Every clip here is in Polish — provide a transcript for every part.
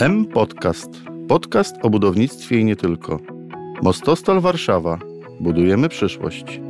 M Podcast. Podcast o budownictwie i nie tylko. Mostostal Warszawa. Budujemy przyszłość.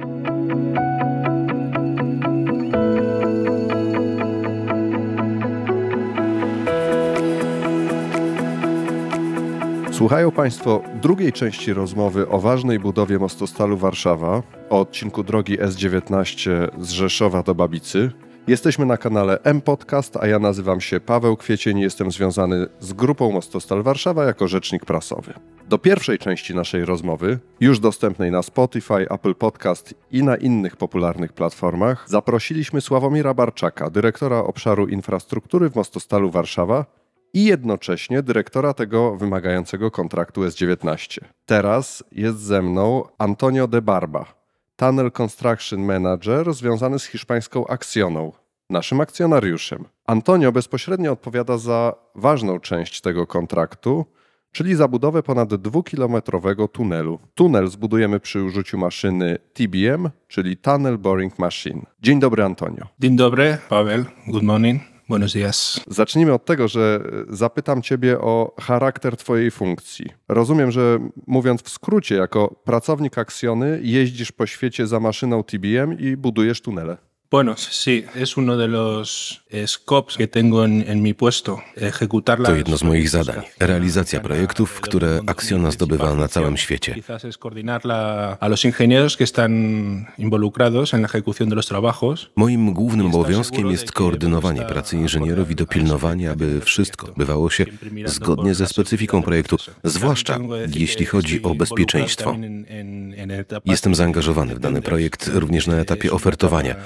Słuchają Państwo drugiej części rozmowy o ważnej budowie mostostalu Warszawa, o odcinku drogi S19 z Rzeszowa do Babicy. Jesteśmy na kanale M Podcast, a ja nazywam się Paweł Kwiecień jestem związany z grupą Mostostal Warszawa jako rzecznik prasowy. Do pierwszej części naszej rozmowy, już dostępnej na Spotify, Apple Podcast i na innych popularnych platformach, zaprosiliśmy Sławomira Barczaka, dyrektora obszaru infrastruktury w Mostostalu Warszawa, i jednocześnie dyrektora tego wymagającego kontraktu S19. Teraz jest ze mną Antonio de Barba, Tunnel Construction Manager związany z hiszpańską Accioną, naszym akcjonariuszem. Antonio bezpośrednio odpowiada za ważną część tego kontraktu, czyli zabudowę ponad dwukilometrowego tunelu. Tunel zbudujemy przy użyciu maszyny TBM, czyli Tunnel Boring Machine. Dzień dobry, Antonio. Dzień dobry, Paweł. Good morning. Buenos días. Zacznijmy od tego, że zapytam Ciebie o charakter Twojej funkcji. Rozumiem, że mówiąc w skrócie, jako pracownik Aksjony jeździsz po świecie za maszyną TBM i budujesz tunele. Bueno, sí, es uno de los scopes que tengo en, en mi puesto. Ejecutar To jedno z moich zadań. Realizacja projektów, które Acciona zdobywa na całym świecie. Quizás es coordinarla a los ingenieros que están involucrados en la ejecución de los trabajos. Moim głównym obowiązkiem jest koordynowanie pracy inżynierów i dopilnowanie, aby wszystko odbywało się zgodnie ze specyfiką projektu, zwłaszcza jeśli chodzi o bezpieczeństwo. Jestem zaangażowany w dany projekt również na etapie ofertowania.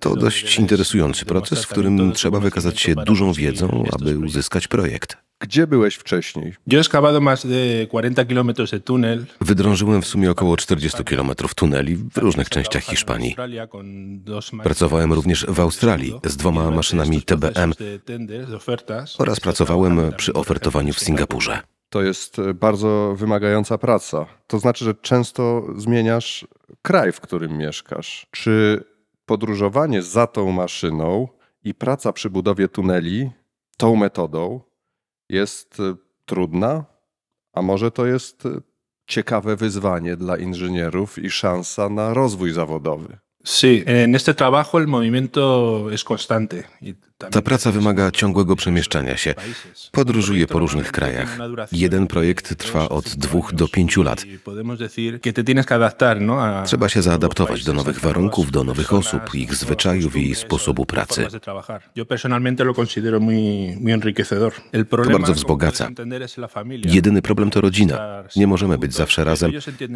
To dość interesujący proces, w którym trzeba wykazać się dużą wiedzą, aby uzyskać projekt. Gdzie byłeś wcześniej? Yo he excavado más de 40 kilómetros de túnel. Wydrążyłem w sumie około 40 km tuneli w różnych częściach Hiszpanii. Pracowałem również w Australii z dwoma maszynami TBM oraz pracowałem przy ofertowaniu w Singapurze. To jest e, bardzo wymagająca praca. To znaczy, że często zmieniasz kraj, w którym mieszkasz. Czy podróżowanie za tą maszyną i praca przy budowie tuneli tą metodą jest e, trudna? A może to jest e, ciekawe wyzwanie dla inżynierów i szansa na rozwój zawodowy? Sí, en este trabajo el movimiento es constante. y Ta praca wymaga ciągłego przemieszczania się. Podróżuję po różnych krajach. Jeden projekt trwa od dwóch do pięciu lat. Y ¿no? Trzeba się zaadaptować do nowych warunków, do nowych osób, ich zwyczajów i sposobu pracy. problema, bardzo wzbogaca. Jedyny problem to rodzina. Nie możemy być zawsze razem,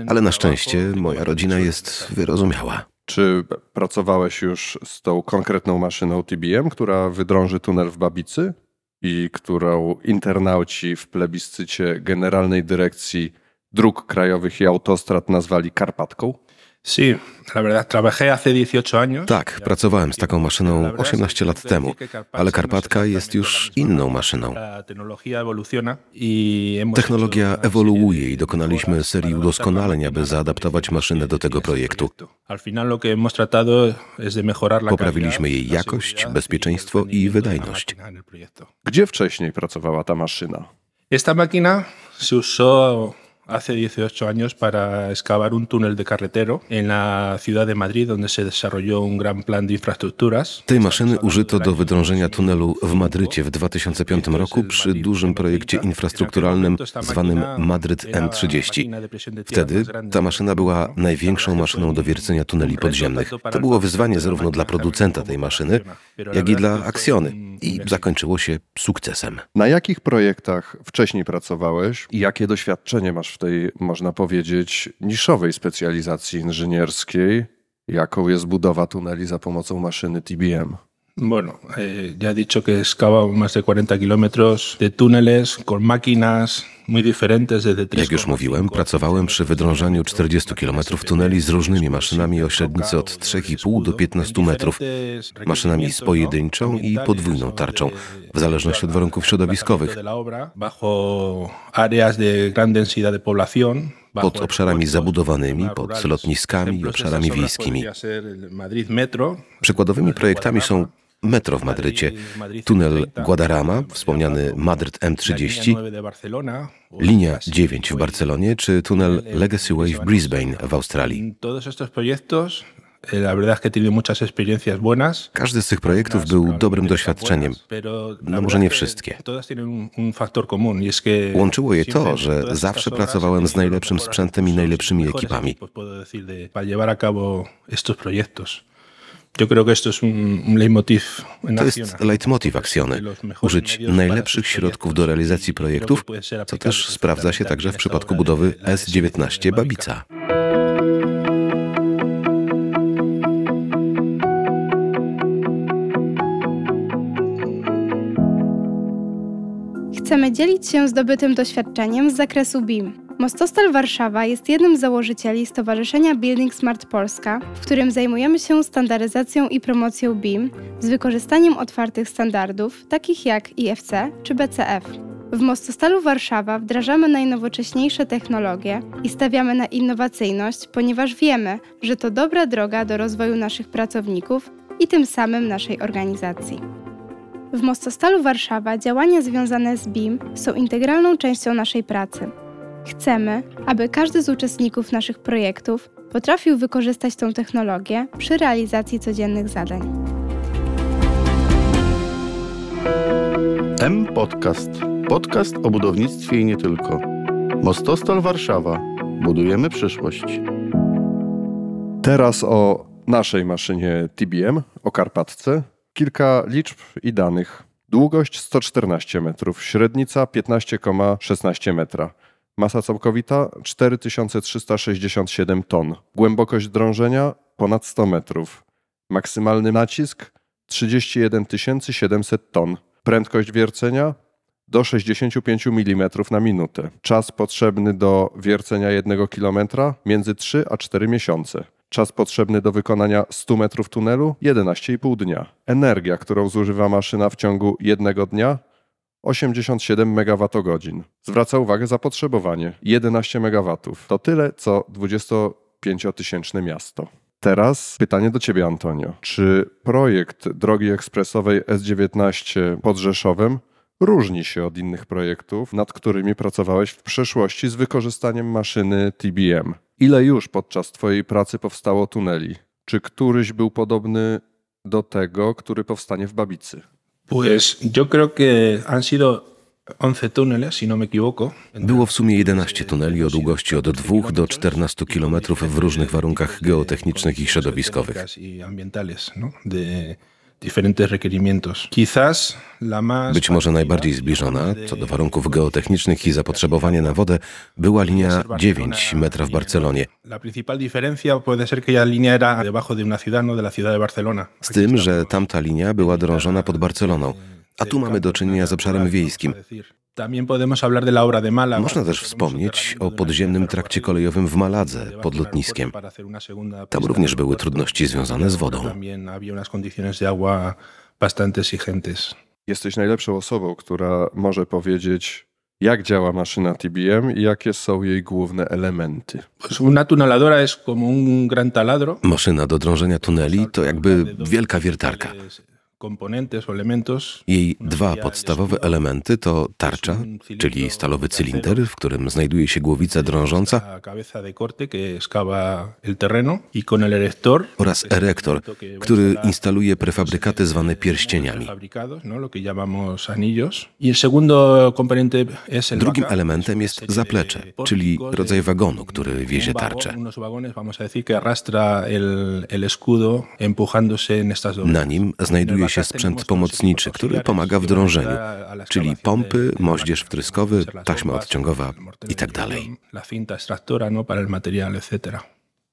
ale na szczęście moja rodzina jest wyrozumiała. Czy pracowałeś już z tą konkretną maszyną TBM, która wydrąży tunel w Babicy i którą internauci w plebiscycie Generalnej Dyrekcji Dróg Krajowych i Autostrad nazwali Karpatką? Sí, la verdad, trabajé hace 18 años. Tak, pracowałem z taką maszyną 18 lat temu, ale Karpatka jest już inną maszyną. Y Technologia ewoluuje i dokonaliśmy serii udoskonaleń, aby zaadaptować maszynę do tego projektu. Poprawiliśmy jej jakość, y bezpieczeństwo i wydajność. Gdzie wcześniej pracowała ta maszyna? Esta máquina se usó hace 18 años para excavar un túnel de carretero en la ciudad de Madrid, donde se desarrolló un gran plan de infraestructuras. Tej maszyny użyto do wydrążenia tunelu w Madrycie w 2005 roku przy dużym projekcie infrastrukturalnym zwanym Madryt M30. Wtedy ta maszyna była największą maszyną do wiercenia tuneli podziemnych. To było wyzwanie zarówno dla producenta tej maszyny, jak i dla Aksjony i zakończyło się sukcesem. Na jakich projektach wcześniej pracowałeś i jakie doświadczenie masz w tej, można powiedzieć, niszowej specjalizacji inżynierskiej, jaką jest budowa tuneli za pomocą maszyny TBM? Bueno, eh, ya he dicho que excava más de 40 kilómetros de túneles con máquinas muy diferentes desde 3,5 Jak już mówiłem, pracowałem przy wydrążaniu 40 km tuneli z różnymi maszynami o średnicy od 3,5 do 15 metrów, maszynami z pojedynczą i podwójną tarczą, w zależności od warunków środowiskowych, bajo áreas de gran densidad de población, bajo pod obszarami zabudowanymi, pod lotniskami i obszarami wiejskimi. Przykładowymi projektami są metro w Madrycie, tunel Guadarrama, wspomniany Madryt M30, linia 9 w Barcelonie czy tunel Legacy Way w Brisbane w Australii. Każdy z tych projektów był dobrym doświadczeniem, no może nie wszystkie. Łączyło je to, że zawsze pracowałem z najlepszym sprzętem i najlepszymi ekipami. To jest leitmotiv Acciony. Użyć najlepszych środków do realizacji projektów, co też sprawdza się także w przypadku budowy S19 Babica. Chcemy dzielić się zdobytym doświadczeniem z zakresu BIM. Mostostal Warszawa jest jednym z założycieli Stowarzyszenia Building Smart Polska, w którym zajmujemy się standaryzacją i promocją BIM z wykorzystaniem otwartych standardów, takich jak IFC czy BCF. W Mostostalu Warszawa wdrażamy najnowocześniejsze technologie i stawiamy na innowacyjność, ponieważ wiemy, że to dobra droga do rozwoju naszych pracowników i tym samym naszej organizacji. W Mostostalu Warszawa działania związane z BIM są integralną częścią naszej pracy. Chcemy, aby każdy z uczestników naszych projektów potrafił wykorzystać tę technologię przy realizacji codziennych zadań. M Podcast. Podcast o budownictwie i nie tylko. Mostostal Warszawa. Budujemy przyszłość. Teraz o naszej maszynie TBM, o Karpatce. Kilka liczb i danych. Długość 114 metrów, średnica 15,16 metra. Masa całkowita 4367 ton. Głębokość drążenia ponad 100 metrów. Maksymalny nacisk 31 700 ton. Prędkość wiercenia do 65 mm na minutę. Czas potrzebny do wiercenia 1 km między 3 a 4 miesiące. Czas potrzebny do wykonania 100 metrów tunelu 11,5 dnia. Energia, którą zużywa maszyna w ciągu jednego dnia 87 MWh. Zwraca uwagę zapotrzebowanie 11 MW. To tyle co 25-tysięczne miasto. Teraz pytanie do Ciebie, Antonio. Czy projekt drogi ekspresowej S19 pod Rzeszowem różni się od innych projektów, nad którymi pracowałeś w przeszłości z wykorzystaniem maszyny TBM? Ile już podczas Twojej pracy powstało tuneli? Czy któryś był podobny do tego, który powstanie w Babicy? Pues yo creo que han sido 11 túneles, si no me equivoco. Było w sumie 11 tuneli o długości od 2 do 14 km w różnych warunkach geotechnicznych i środowiskowych. Być może najbardziej zbliżona, co do warunków geotechnicznych i zapotrzebowania na wodę, była linia 9 metra w Barcelonie. Z tym, że tamta linia była drążona pod Barceloną, a tu mamy do czynienia z obszarem wiejskim. Można też wspomnieć o podziemnym trakcie kolejowym w Maladze pod lotniskiem. Tam również były trudności związane z wodą. Jesteś najlepszą osobą, która może powiedzieć, jak działa maszyna TBM i jakie są jej główne elementy. Maszyna do drążenia tuneli to jakby wielka wiertarka. Jej dwa podstawowe elementy to tarcza, czyli stalowy cylinder, w którym znajduje się głowica drążąca. oraz erektor, który instaluje prefabrykaty zwane pierścieniami. Drugim elementem jest zaplecze, czyli rodzaj wagonu, który wiezie tarczę. Na nim znajduje się sprzęt pomocniczy, który pomaga w drążeniu, czyli pompy, moździerz wtryskowy, taśma odciągowa itd.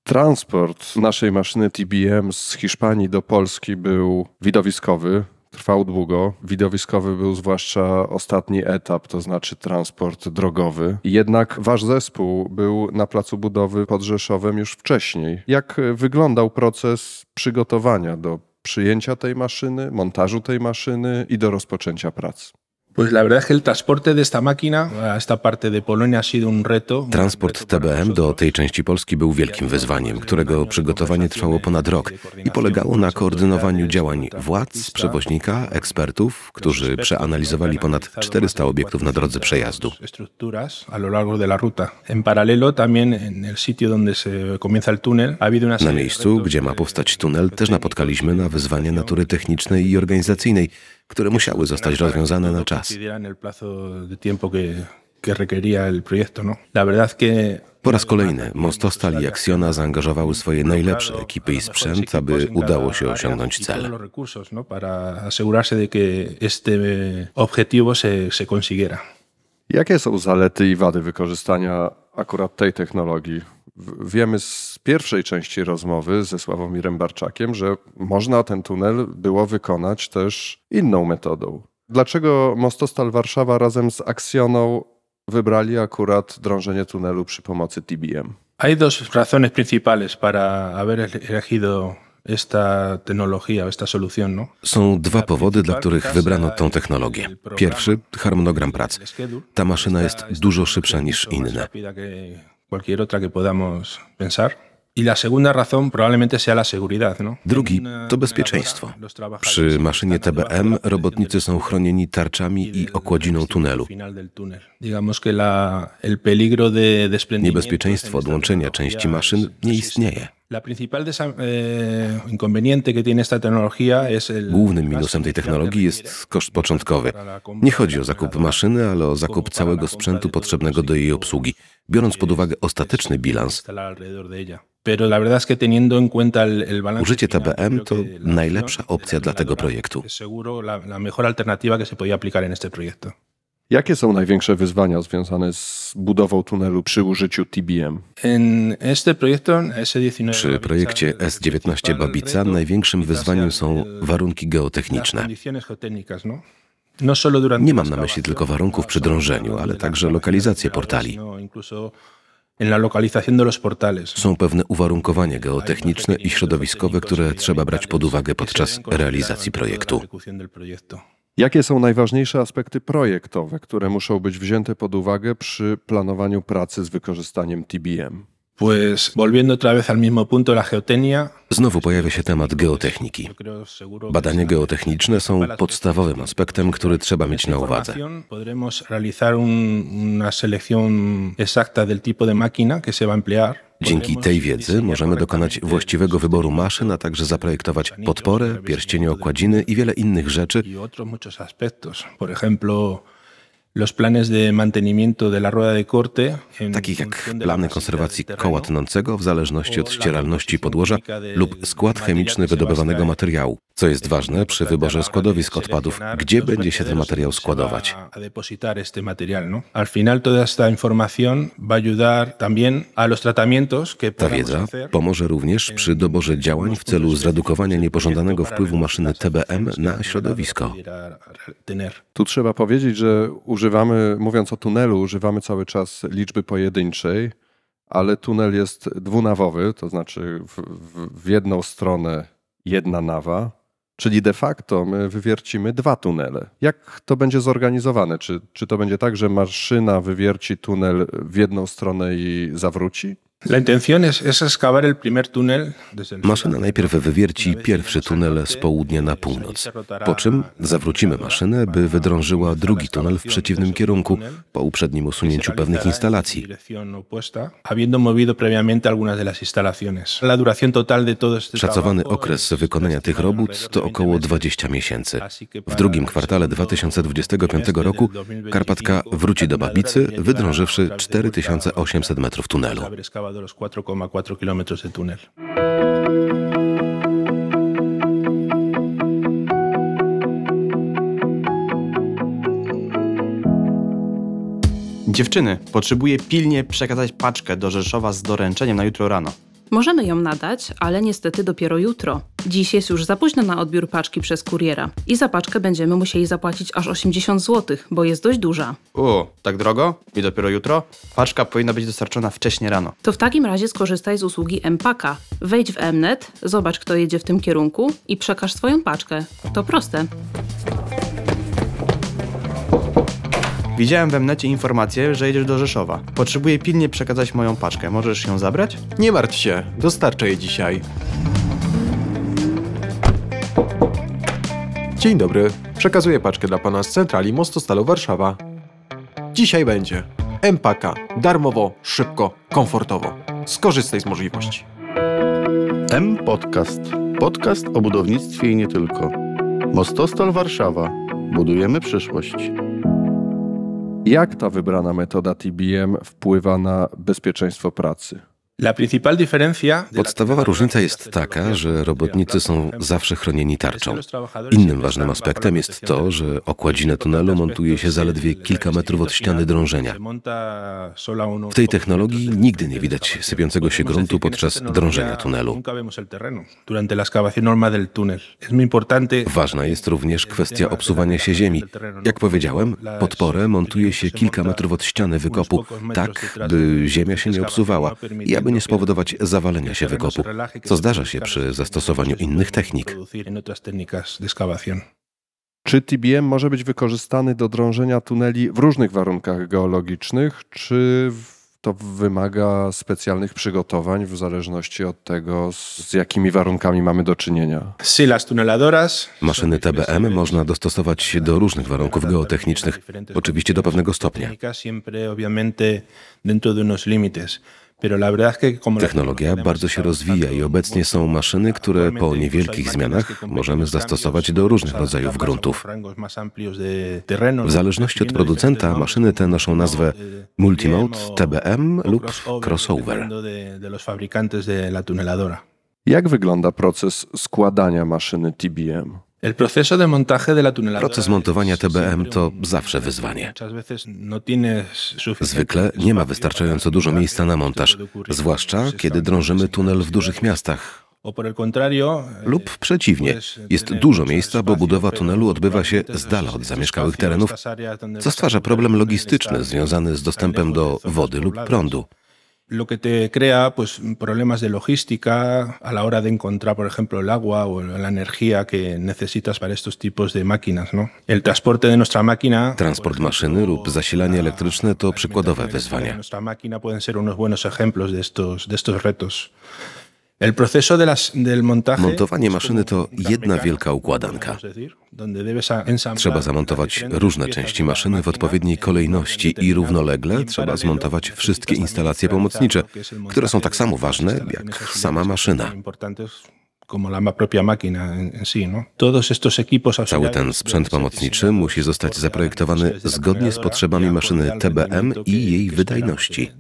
Transport naszej maszyny TBM z Hiszpanii do Polski był widowiskowy. Trwał długo. Widowiskowy był zwłaszcza ostatni etap, to znaczy transport drogowy. Jednak wasz zespół był na placu budowy pod Rzeszowem już wcześniej. Jak wyglądał proces przygotowania do przyjęcia tej maszyny, montażu tej maszyny i do rozpoczęcia prac? Pues la verdad es que el transporte de esta máquina a esta parte de Polonia ha sido un reto. Transport TBM do tej części Polski był wielkim wyzwaniem, którego przygotowanie trwało ponad rok i polegało na koordynowaniu działań władz, przewoźnika, ekspertów, którzy przeanalizowali ponad 400 obiektów na drodze przejazdu. Na miejscu, gdzie ma powstać tunel, też napotkaliśmy na wyzwania natury technicznej i organizacyjnej, które musiały zostać rozwiązane na czas. Po raz kolejny Mostostal i Acciona zaangażowały swoje najlepsze ekipy i sprzęt, aby udało się osiągnąć cel. Jakie są zalety i wady wykorzystania akurat tej technologii? Wiemy z pierwszej części rozmowy ze Sławomirem Barczakiem, że można ten tunel było wykonać też inną metodą. Dlaczego Mostostal Warszawa razem z Accioną wybrali akurat drążenie tunelu przy pomocy TBM? Hay dos razones principales para haber elegido esta tecnología, esta solución, ¿no? Są dwa powody, dla których wybrano tą technologię. Pierwszy harmonogram pracy. Ta maszyna jest dużo szybsza niż inne. Cualquier otra que podamos pensar. Y la segunda razón probablemente sea la seguridad, ¿no? Drugi to bezpieczeństwo. Przy maszynie TBM robotnicy są chronieni tarczami i okładziną tunelu. Niebezpieczeństwo odłączenia części maszyn nie istnieje. Głównym minusem tej technologii jest koszt początkowy. Nie chodzi o zakup maszyny, ale o zakup całego sprzętu potrzebnego do jej obsługi, biorąc pod uwagę ostateczny bilans. Użycie TBM to najlepsza opcja dla tego projektu. Jakie są największe wyzwania związane z budową tunelu przy użyciu TBM? Przy projekcie S19 Babica największym wyzwaniem są warunki geotechniczne. Nie mam na myśli tylko warunków przy drążeniu, ale także lokalizację portali. Są pewne uwarunkowania geotechniczne i środowiskowe, które trzeba brać pod uwagę podczas realizacji projektu. Jakie są najważniejsze aspekty projektowe, które muszą być wzięte pod uwagę przy planowaniu pracy z wykorzystaniem TBM? Znowu pojawia się temat geotechniki. Badania geotechniczne są podstawowym aspektem, który trzeba mieć na uwadze. Podremos realizar una selección exacta del tipo de máquina que se va a emplear. Dzięki tej wiedzy możemy dokonać właściwego wyboru maszyn, a także zaprojektować podporę, pierścienie okładziny i wiele innych rzeczy. Takich jak plany konserwacji koła tnącego w zależności od ścieralności podłoża lub skład chemiczny wydobywanego materiału, co jest ważne przy wyborze składowisk odpadów, gdzie będzie się ten materiał składować. Ta wiedza pomoże również przy doborze działań w celu zredukowania niepożądanego wpływu maszyny TBM na środowisko. Tu trzeba powiedzieć, że używamy, mówiąc o tunelu, używamy cały czas liczby pojedynczej, ale tunel jest dwunawowy, to znaczy w, w, w jedną stronę jedna nawa, czyli de facto my wywiercimy dwa tunele. Jak to będzie zorganizowane? Czy, czy to będzie tak, że maszyna wywierci tunel w jedną stronę i zawróci? Maszyna najpierw wywierci pierwszy tunel z południa na północ, po czym zawrócimy maszynę, by wydrążyła drugi tunel w przeciwnym kierunku po uprzednim usunięciu pewnych instalacji. Szacowany okres wykonania tych robót to około 20 miesięcy. W drugim kwartale 2025 roku Karpatka wróci do Babicy, wydrążywszy 4800 metrów tunelu de los 4,4 kilómetros de túnel. Dziewczyny, potrzebuję pilnie przekazać paczkę do Rzeszowa z doręczeniem na jutro rano. Możemy ją nadać, ale niestety dopiero jutro. Dziś jest już za późno na odbiór paczki przez kuriera i za paczkę będziemy musieli zapłacić aż 80 zł, bo jest dość duża. O, tak drogo? I dopiero jutro? Paczka powinna być dostarczona wcześniej rano. To w takim razie skorzystaj z usługi M-Paka. Wejdź w Mnet, zobacz kto jedzie w tym kierunku i przekaż swoją paczkę. To proste. Widziałem we mnecie informację, że jedziesz do Rzeszowa. Potrzebuję pilnie przekazać moją paczkę. Możesz ją zabrać? Nie martw się, dostarczę je dzisiaj. Dzień dobry. Przekazuję paczkę dla pana z centrali Mostostalu Warszawa. Dzisiaj będzie. Empaka. Darmowo, szybko, komfortowo. Skorzystaj z możliwości. M Podcast. Podcast o budownictwie i nie tylko. Mostostal Warszawa. Budujemy przyszłość. Jak ta wybrana metoda TBM wpływa na bezpieczeństwo pracy? Podstawowa różnica jest taka, że robotnicy są zawsze chronieni tarczą. Innym ważnym aspektem jest to, że okładzinę tunelu montuje się zaledwie kilka metrów od ściany drążenia. W tej technologii nigdy nie widać sypiącego się gruntu podczas drążenia tunelu. Ważna jest również kwestia obsuwania się ziemi. Jak powiedziałem, podporę montuje się kilka metrów od ściany wykopu, tak by ziemia się nie obsuwała i aby nie spowodować zawalenia się wykopu, co zdarza się przy zastosowaniu innych technik. Czy TBM może być wykorzystany do drążenia tuneli w różnych warunkach geologicznych, czy to wymaga specjalnych przygotowań w zależności od tego, z jakimi warunkami mamy do czynienia? Maszyny TBM można dostosować do różnych warunków geotechnicznych, oczywiście do pewnego stopnia. Technologia bardzo się rozwija i obecnie są maszyny, które po niewielkich zmianach możemy zastosować do różnych rodzajów gruntów. W zależności od producenta maszyny te noszą nazwę Multimode, TBM lub Crossover. Jak wygląda proces składania maszyny TBM? Proces montowania TBM to zawsze wyzwanie. No Zwykle nie ma wystarczająco dużo miejsca na montaż, zwłaszcza kiedy drążymy tunel w dużych miastach. Eh, Lub przeciwnie, jest dużo miejsca, bo budowa tunelu odbywa się z dala od zamieszkałych terenów, co stwarza problem logistyczny związany z dostępem do wody lub prądu. Lo que te crea pues problemas de logística a la hora de encontrar por ejemplo el agua o la energía que necesitas para estos tipos de máquinas no el transporte de nuestra máquina Transport maszyny lub zasilanie la elektryczne to przykładowe wyzwania. nuestra máquina pueden ser unos buenos ejemplos de estos de estos retos Montowanie maszyny to jedna wielka układanka. Trzeba zamontować różne części maszyny w odpowiedniej un kolejności i równolegle Y trzeba zmontować wszystkie instalacje pomocnicze, które są tak samo ważne jak auxiliares sama maszyna. ¿no? Cały ten sprzęt pomocniczy musi zostać zaprojektowany zgodnie z potrzebami y maszyny TBM i jej wydajności.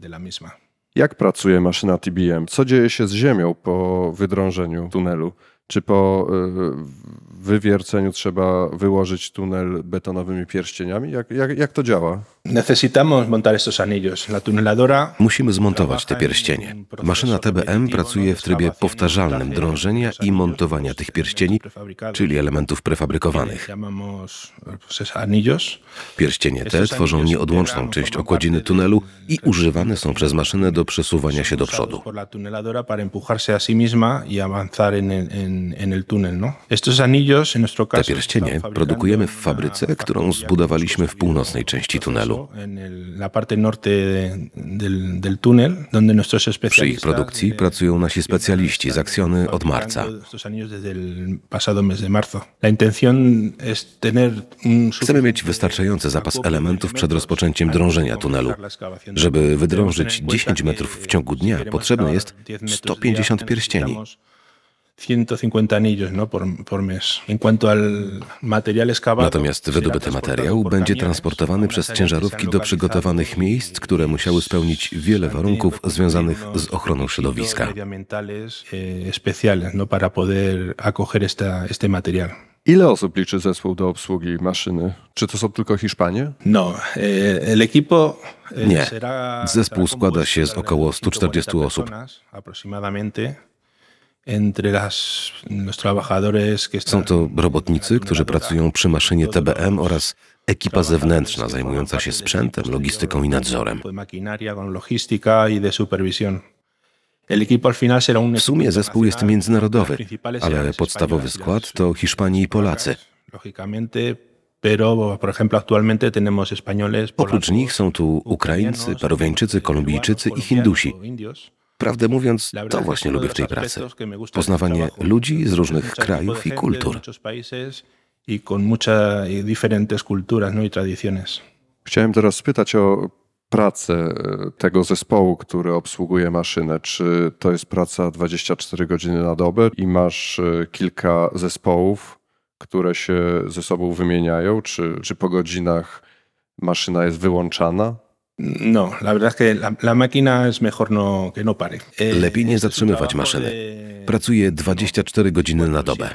Jak pracuje maszyna TBM? Co dzieje się z ziemią po wydrążeniu tunelu? Czy po y, wywierceniu trzeba wyłożyć tunel betonowymi pierścieniami? Jak, jak, jak to działa? Necesitamos montar estos anillos. La tuneladora Musimy zmontować te pierścienie. Maszyna TBM pracuje w trybie powtarzalnym drążenia i montowania tych pierścieni, czyli elementów prefabrykowanych. Anillos. Pierścienie te tworzą nieodłączną część okładziny tunelu i używane są przez maszynę do przesuwania się do przodu. ¿No? Te pierścienie produkujemy w fabryce, którą zbudowaliśmy w północnej części tunelu. Przy ich produkcji pracują nasi specjaliści z Aksjony od marca. Chcemy mieć wystarczający zapas elementów przed rozpoczęciem drążenia tunelu. Żeby wydrążyć 10 metrów w ciągu dnia, potrzebne jest 150 pierścieni. 150 anillos ¿no? por, por mes. En cuanto al material excavado, Natomiast wydobyty materiał będzie transportowany przez ciężarówki do przygotowanych miejsc, które musiały spełnić wiele warunków związanych z ochroną środowiska. especiales ¿no? para poder acoger esta, este material. Ile osób liczy zespół do obsługi maszyny? Czy to są tylko Hiszpanie? No, eh, el equipo eh, Nie. Zespół składa się z około 140 140 osób. Są to robotnicy, którzy pracują przy maszynie TBM oraz ekipa zewnętrzna zajmująca się sprzętem, logistyką i nadzorem. y W sumie zespół jest międzynarodowy, ale podstawowy y skład to Hiszpanie i Polacy. Oprócz nich są tu Ukraińcy, Peruwiańczycy, Kolumbijczycy i Hindusi. Prawdę mówiąc, to właśnie lubię w tej pracy. Poznawanie ludzi z różnych krajów i kultur. Diferentes culturas no, y. Chciałem teraz spytać o pracę e, tego zespołu, który obsługuje maszynę. Czy to jest praca 24 godziny na dobę i masz e, kilka zespołów, które się ze sobą wymieniają? Czy, czy po godzinach maszyna jest wyłączana? No, la verdad es que la, la máquina es mejor no, que no pare. Lepiej nie zatrzymywać maszyny. Pracuję 24 godziny na dobę.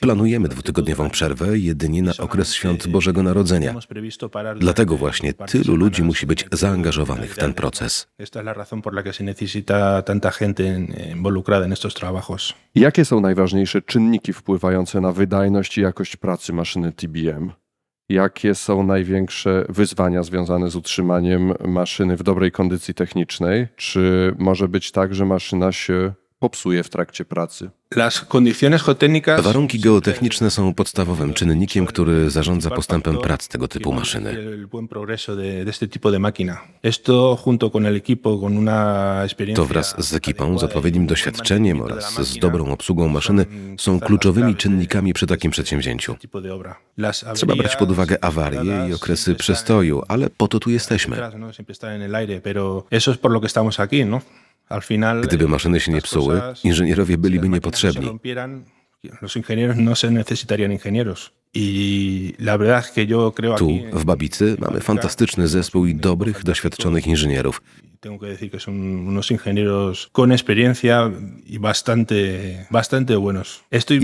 Planujemy dwutygodniową przerwę jedynie na okres świąt Bożego Narodzenia. Dlatego właśnie tylu ludzi musi być zaangażowanych w ten proces. Jakie są najważniejsze czynniki wpływające na wydajność i jakość pracy maszyny TBM? Jakie są największe wyzwania związane z utrzymaniem maszyny w dobrej kondycji technicznej? Czy może być tak, że maszyna się popsuje w trakcie pracy? Warunki geotechniczne są podstawowym czynnikiem, który zarządza postępem prac tego typu maszyny. To wraz z ekipą, z odpowiednim doświadczeniem oraz z dobrą obsługą maszyny są kluczowymi czynnikami przy takim przedsięwzięciu. Trzeba brać pod uwagę awarie i okresy przestoju, ale po to tu jesteśmy. Gdyby maszyny się nie psuły, inżynierowie byliby niepotrzebni. Tu, w Babicy, mamy fantastyczny zespół i dobrych, doświadczonych inżynierów.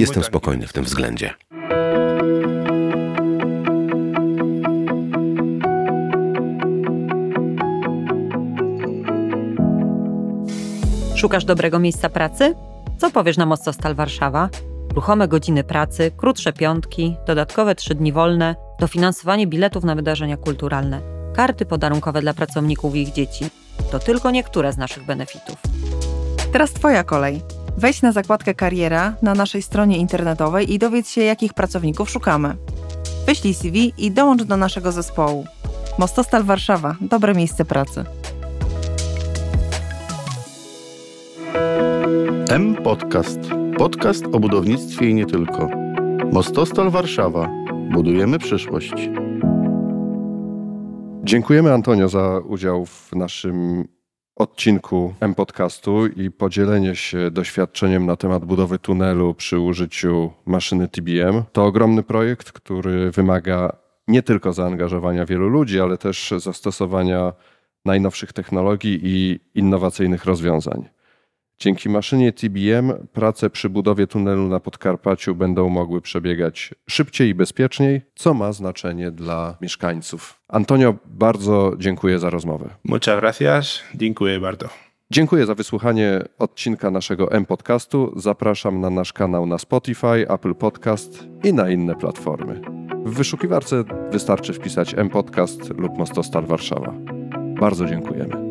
Jestem spokojny w tym względzie. Szukasz dobrego miejsca pracy? Co powiesz na Mostostal Warszawa? Ruchome godziny pracy, krótsze piątki, dodatkowe trzy dni wolne, dofinansowanie biletów na wydarzenia kulturalne, karty podarunkowe dla pracowników i ich dzieci. To tylko niektóre z naszych benefitów. Teraz Twoja kolej. Wejdź na zakładkę Kariera na naszej stronie internetowej i dowiedz się, jakich pracowników szukamy. Wyślij CV i dołącz do naszego zespołu. Mostostal Warszawa dobre miejsce pracy. M Podcast. Podcast o budownictwie i nie tylko. Mostostal Warszawa. Budujemy przyszłość. Dziękujemy Antonio za udział w naszym odcinku M Podcastu i podzielenie się doświadczeniem na temat budowy tunelu przy użyciu maszyny TBM. To ogromny projekt, który wymaga nie tylko zaangażowania wielu ludzi, ale też zastosowania najnowszych technologii i innowacyjnych rozwiązań. Dzięki maszynie TBM prace przy budowie tunelu na Podkarpaciu będą mogły przebiegać szybciej i bezpieczniej, co ma znaczenie dla mieszkańców. Antonio, bardzo dziękuję za rozmowę. Muchas gracias. Dziękuję bardzo. Dziękuję za wysłuchanie odcinka naszego M-Podcastu. Zapraszam na nasz kanał na Spotify, Apple Podcast i na inne platformy. W wyszukiwarce wystarczy wpisać M-Podcast lub Mostostal Warszawa. Bardzo dziękujemy.